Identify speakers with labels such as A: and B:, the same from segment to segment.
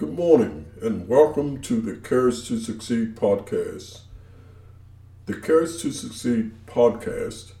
A: Good morning and welcome to the Courage to Succeed podcast. The Courage to Succeed podcast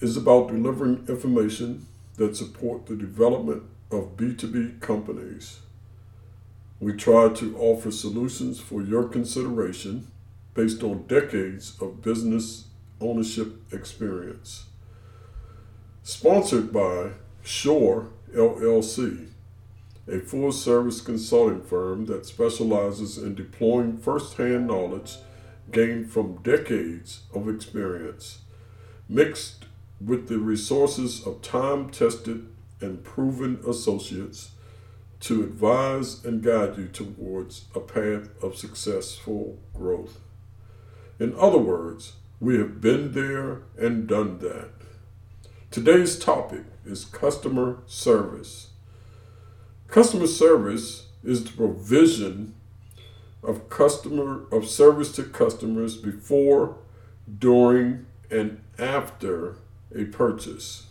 A: is about delivering information that support the development of B2B companies. We try to offer solutions for your consideration based on decades of business ownership experience. Sponsored by Shore LLC a full service consulting firm that specializes in deploying first hand knowledge gained from decades of experience, mixed with the resources of time tested and proven associates to advise and guide you towards a path of successful growth. In other words, we have been there and done that. Today's topic is customer service. Customer service is the provision of customer of service to customers before, during, and after a purchase.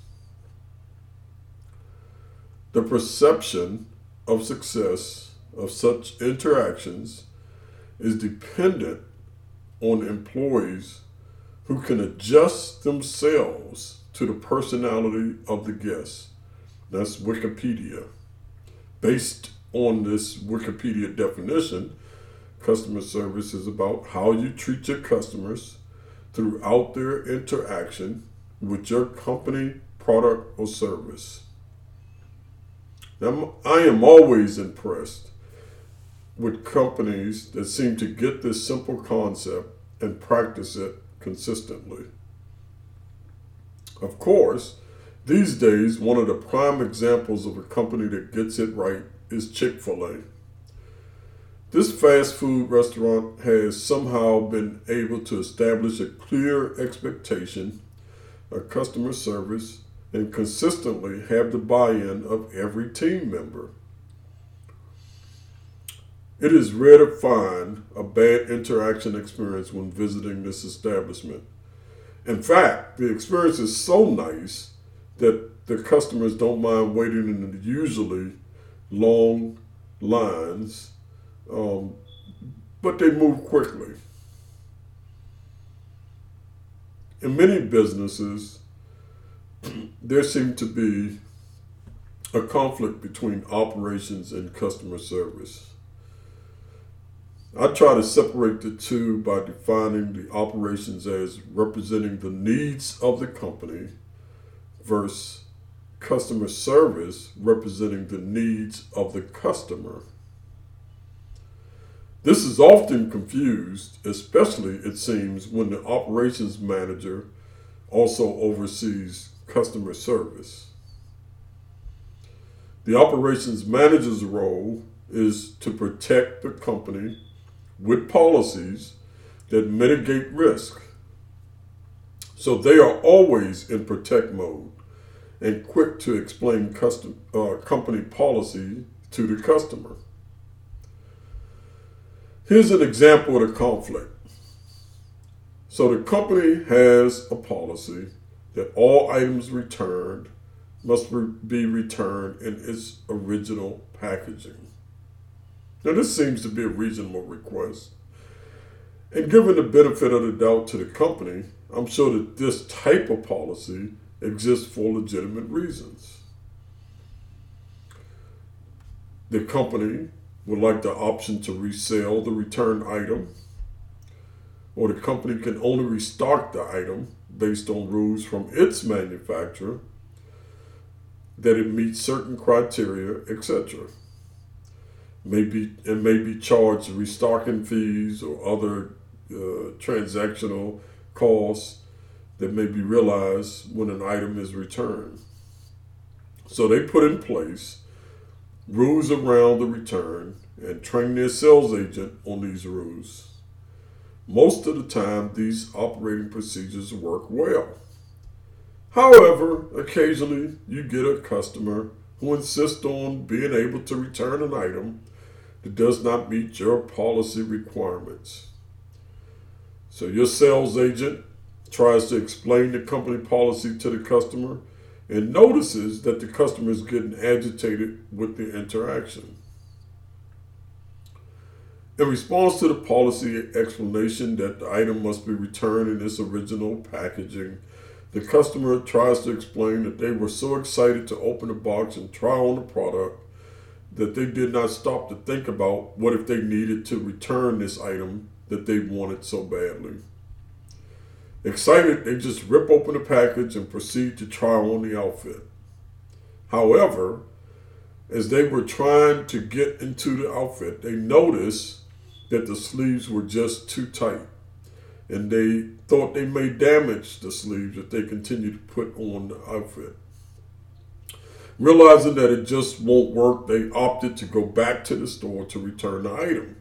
A: The perception of success of such interactions is dependent on employees who can adjust themselves to the personality of the guest. That's Wikipedia. Based on this Wikipedia definition, customer service is about how you treat your customers throughout their interaction with your company, product, or service. Now, I am always impressed with companies that seem to get this simple concept and practice it consistently. Of course, these days, one of the prime examples of a company that gets it right is Chick fil A. This fast food restaurant has somehow been able to establish a clear expectation of customer service and consistently have the buy in of every team member. It is rare to find a bad interaction experience when visiting this establishment. In fact, the experience is so nice that the customers don't mind waiting in usually long lines, um, but they move quickly. In many businesses, there seems to be a conflict between operations and customer service. I try to separate the two by defining the operations as representing the needs of the company versus customer service representing the needs of the customer. This is often confused, especially it seems when the operations manager also oversees customer service. The operations manager's role is to protect the company with policies that mitigate risk. So they are always in protect mode and quick to explain custom, uh, company policy to the customer. Here's an example of the conflict. So the company has a policy that all items returned must be returned in its original packaging. Now, this seems to be a reasonable request. And given the benefit of the doubt to the company, I'm sure that this type of policy exists for legitimate reasons. The company would like the option to resell the returned item, or the company can only restock the item based on rules from its manufacturer that it meets certain criteria, etc. It may be charged restocking fees or other uh, transactional costs that may be realized when an item is returned. So they put in place rules around the return and train their sales agent on these rules. Most of the time, these operating procedures work well. However, occasionally you get a customer who insists on being able to return an item that does not meet your policy requirements. So your sales agent tries to explain the company policy to the customer and notices that the customer is getting agitated with the interaction. In response to the policy explanation that the item must be returned in its original packaging, the customer tries to explain that they were so excited to open the box and try on the product that they did not stop to think about what if they needed to return this item that they wanted so badly. Excited, they just rip open the package and proceed to try on the outfit. However, as they were trying to get into the outfit, they noticed that the sleeves were just too tight. And they thought they may damage the sleeves if they continued to put on the outfit. Realizing that it just won't work, they opted to go back to the store to return the item.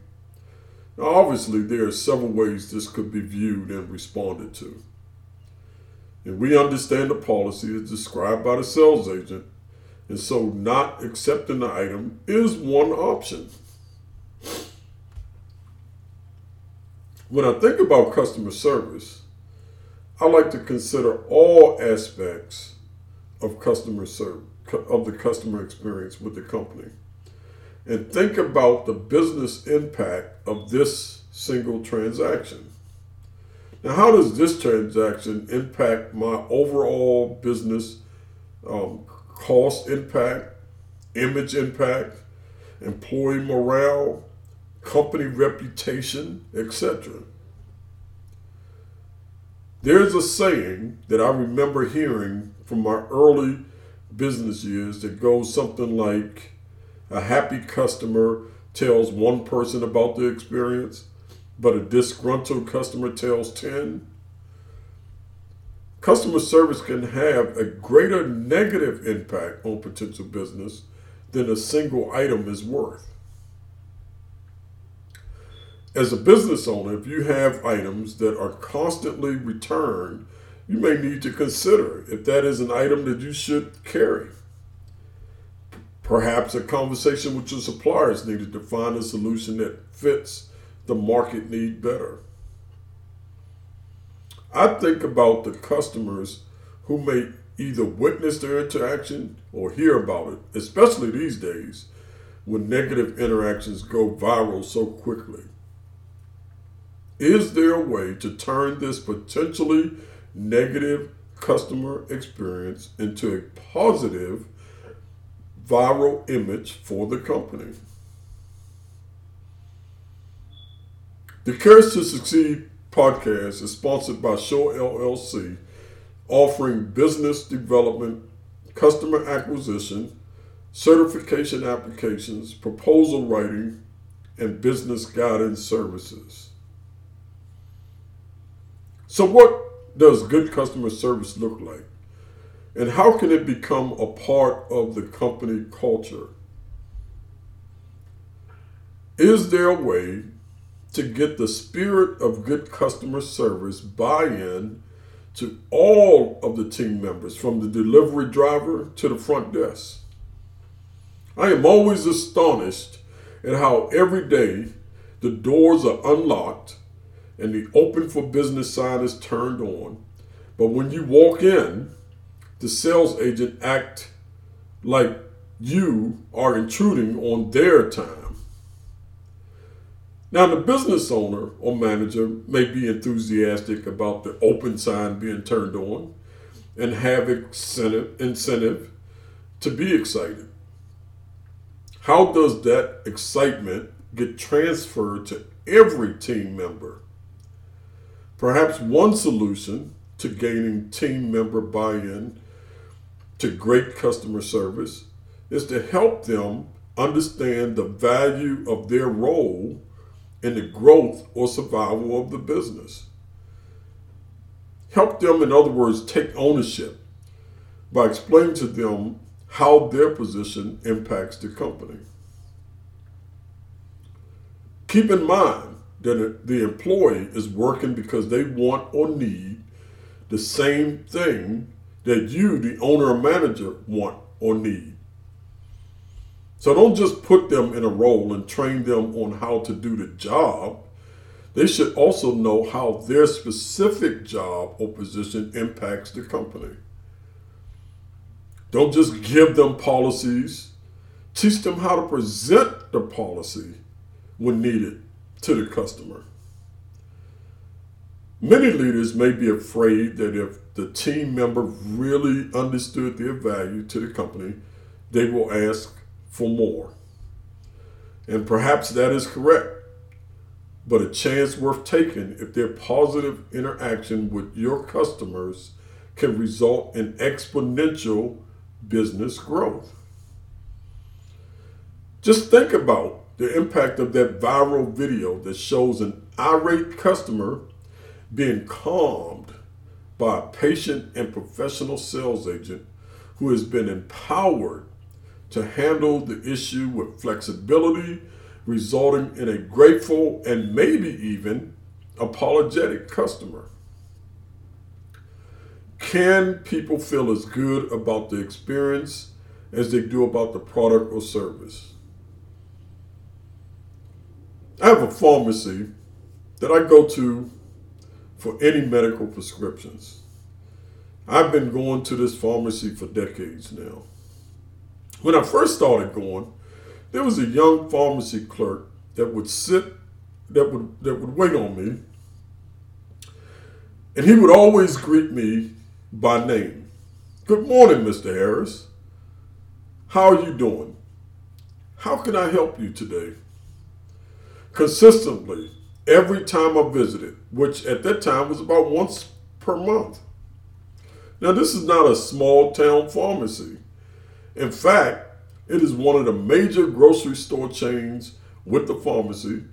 A: Now, obviously, there are several ways this could be viewed and responded to. And we understand the policy is described by the sales agent, and so not accepting the item is one option. When I think about customer service, I like to consider all aspects of customer service of the customer experience with the company and think about the business impact of this single transaction. Now, how does this transaction impact my overall business um, cost impact, image impact, employee morale, company reputation, etc.? There's a saying that I remember hearing from my early business years that goes something like a happy customer tells one person about the experience, but a disgruntled customer tells 10. Customer service can have a greater negative impact on potential business than a single item is worth. As a business owner, if you have items that are constantly returned you may need to consider if that is an item that you should carry. Perhaps a conversation with your suppliers needed to find a solution that fits the market need better. I think about the customers who may either witness their interaction or hear about it, especially these days when negative interactions go viral so quickly. Is there a way to turn this potentially negative customer experience into a positive viral image for the company. The Courage to Succeed podcast is sponsored by Shore LLC, offering business development, customer acquisition, certification applications, proposal writing, and business guidance services. So, what does good customer service look like? And how can it become a part of the company culture? Is there a way to get the spirit of good customer service buy in to all of the team members, from the delivery driver to the front desk? I am always astonished at how every day the doors are unlocked and the open for business sign is turned on. But when you walk in, the sales agent act like you are intruding on their time. Now, the business owner or manager may be enthusiastic about the open sign being turned on and have incentive, incentive to be excited. How does that excitement get transferred to every team member? Perhaps one solution to gaining team member buy in to great customer service is to help them understand the value of their role in the growth or survival of the business. Help them, in other words, take ownership by explaining to them how their position impacts the company. Keep in mind that the employee is working because they want or need the same thing that you, the owner or manager, want or need. So don't just put them in a role and train them on how to do the job. They should also know how their specific job or position impacts the company. Don't just give them policies. Teach them how to present the policy when needed to the customer. Many leaders may be afraid that if the team member really understood their value to the company, they will ask for more. And perhaps that is correct, but a chance worth taking if their positive interaction with your customers can result in exponential business growth. Just think about the impact of that viral video that shows an irate customer being calmed by a patient and professional sales agent who has been empowered to handle the issue with flexibility, resulting in a grateful and maybe even apologetic customer. Can people feel as good about the experience as they do about the product or service? I have a pharmacy that I go to for any medical prescriptions. I've been going to this pharmacy for decades now. When I first started going, there was a young pharmacy clerk that would sit that would that would wait on me and he would always greet me by name. Good morning, Mr. Harris. How are you doing? How can I help you today? consistently every time I visited, which at that time was about once per month. Now, this is not a small town pharmacy. In fact, it is one of the major grocery store chains with the pharmacy,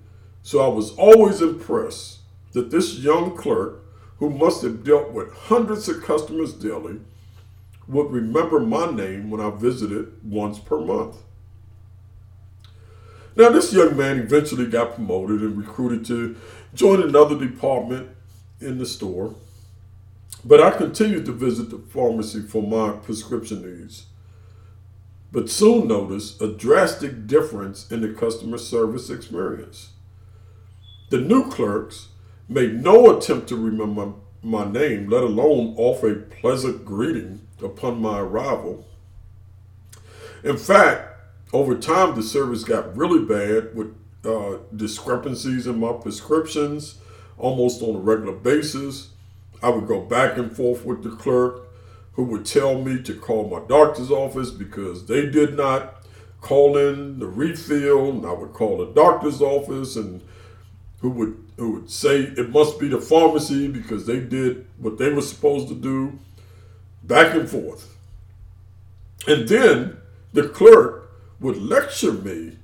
A: so I was always impressed that this young clerk, who must have dealt with hundreds of customers daily, would remember my name when I visited once per month. Now, this young man eventually got promoted and recruited to join another department in the store. But I continued to visit the pharmacy for my prescription needs. But soon noticed a drastic difference in the customer service experience. The new clerks made no attempt to remember my name, let alone offer a pleasant greeting upon my arrival. In fact, over time, the service got really bad with uh, discrepancies in my prescriptions almost on a regular basis. I would go back and forth with the clerk who would tell me to call my doctor's office because they did not call in the refill, and I would call the doctor's office and who would who would say it must be the pharmacy because they did what they were supposed to do, back and forth. And then the clerk would lecture me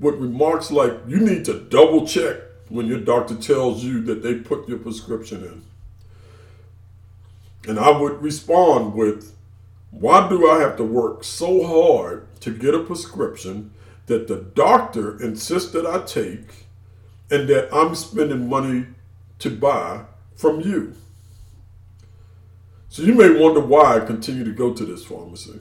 A: with remarks like, you need to double check when your doctor tells you that they put your prescription in. And I would respond with, why do I have to work so hard to get a prescription that the doctor insists that I take and that I'm spending money to buy from you? So you may wonder why I continue to go to this pharmacy.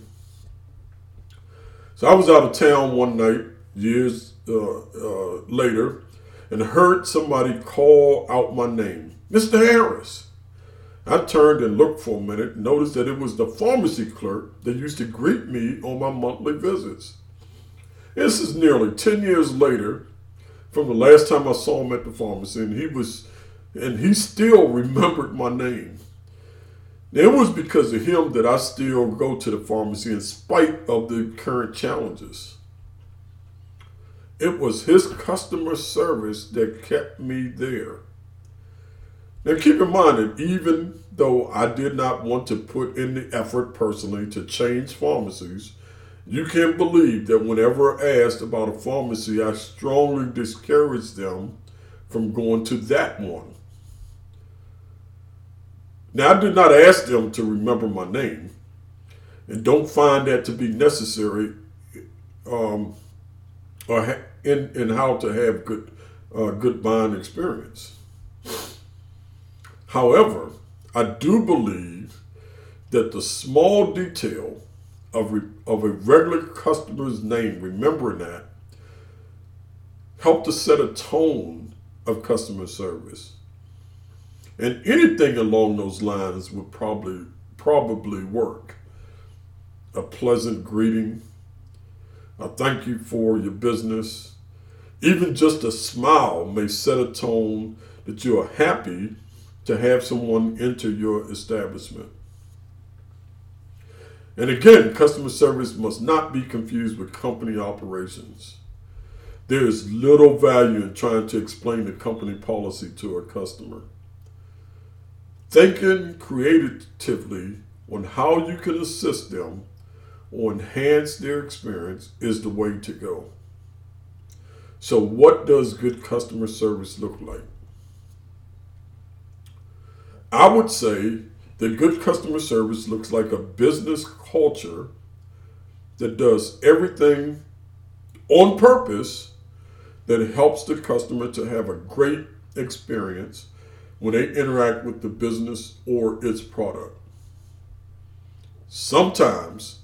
A: So I was out of town one night, years uh, uh, later, and heard somebody call out my name, Mr. Harris. I turned and looked for a minute, noticed that it was the pharmacy clerk that used to greet me on my monthly visits. This is nearly 10 years later from the last time I saw him at the pharmacy, and he was, and he still remembered my name. It was because of him that I still go to the pharmacy in spite of the current challenges. It was his customer service that kept me there. Now, keep in mind that even though I did not want to put in the effort personally to change pharmacies, you can believe that whenever asked about a pharmacy, I strongly discouraged them from going to that one. Now, I did not ask them to remember my name, and don't find that to be necessary um, or ha- in, in how to have good, uh, good buying experience. However, I do believe that the small detail of, re- of a regular customer's name, remembering that, helped to set a tone of customer service. And anything along those lines would probably probably work. A pleasant greeting, a thank you for your business, Even just a smile may set a tone that you are happy to have someone enter your establishment. And again, customer service must not be confused with company operations. There is little value in trying to explain the company policy to a customer. Thinking creatively on how you can assist them or enhance their experience is the way to go. So, what does good customer service look like? I would say that good customer service looks like a business culture that does everything on purpose that helps the customer to have a great experience when they interact with the business or its product. Sometimes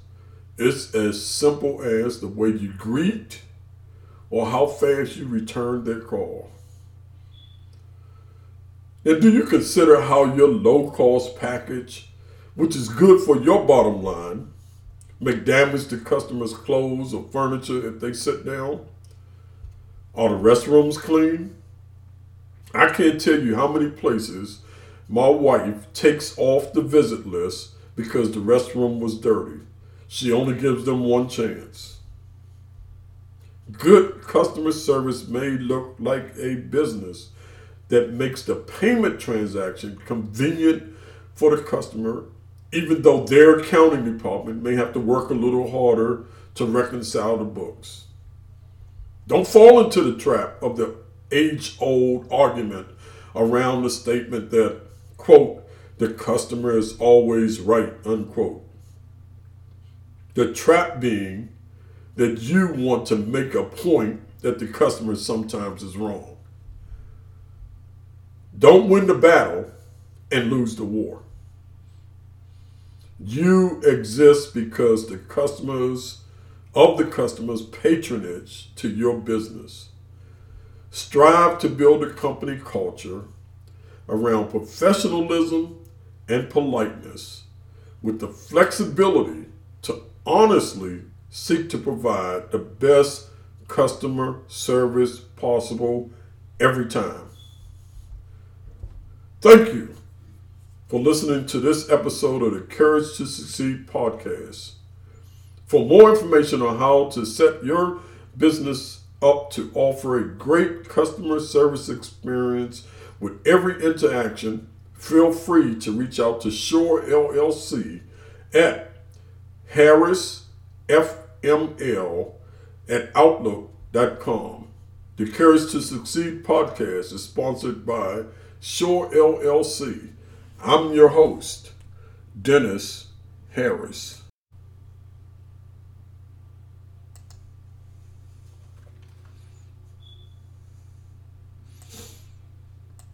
A: it's as simple as the way you greet or how fast you return their call. And do you consider how your low cost package, which is good for your bottom line, make damage to customers' clothes or furniture if they sit down? Are the restrooms clean? I can't tell you how many places my wife takes off the visit list because the restroom was dirty. She only gives them one chance. Good customer service may look like a business that makes the payment transaction convenient for the customer, even though their accounting department may have to work a little harder to reconcile the books. Don't fall into the trap of the age old argument around the statement that, quote, the customer is always right, unquote. The trap being that you want to make a point that the customer sometimes is wrong. Don't win the battle and lose the war. You exist because the customers of the customers patronage to your business. Strive to build a company culture around professionalism and politeness with the flexibility to honestly seek to provide the best customer service possible every time. Thank you for listening to this episode of the Courage to Succeed podcast. For more information on how to set your business up to offer a great customer service experience with every interaction, feel free to reach out to Shore LLC at harrisfml at outlook.com. The Courage to Succeed podcast is sponsored by Shore LLC. I'm your host, Dennis Harris.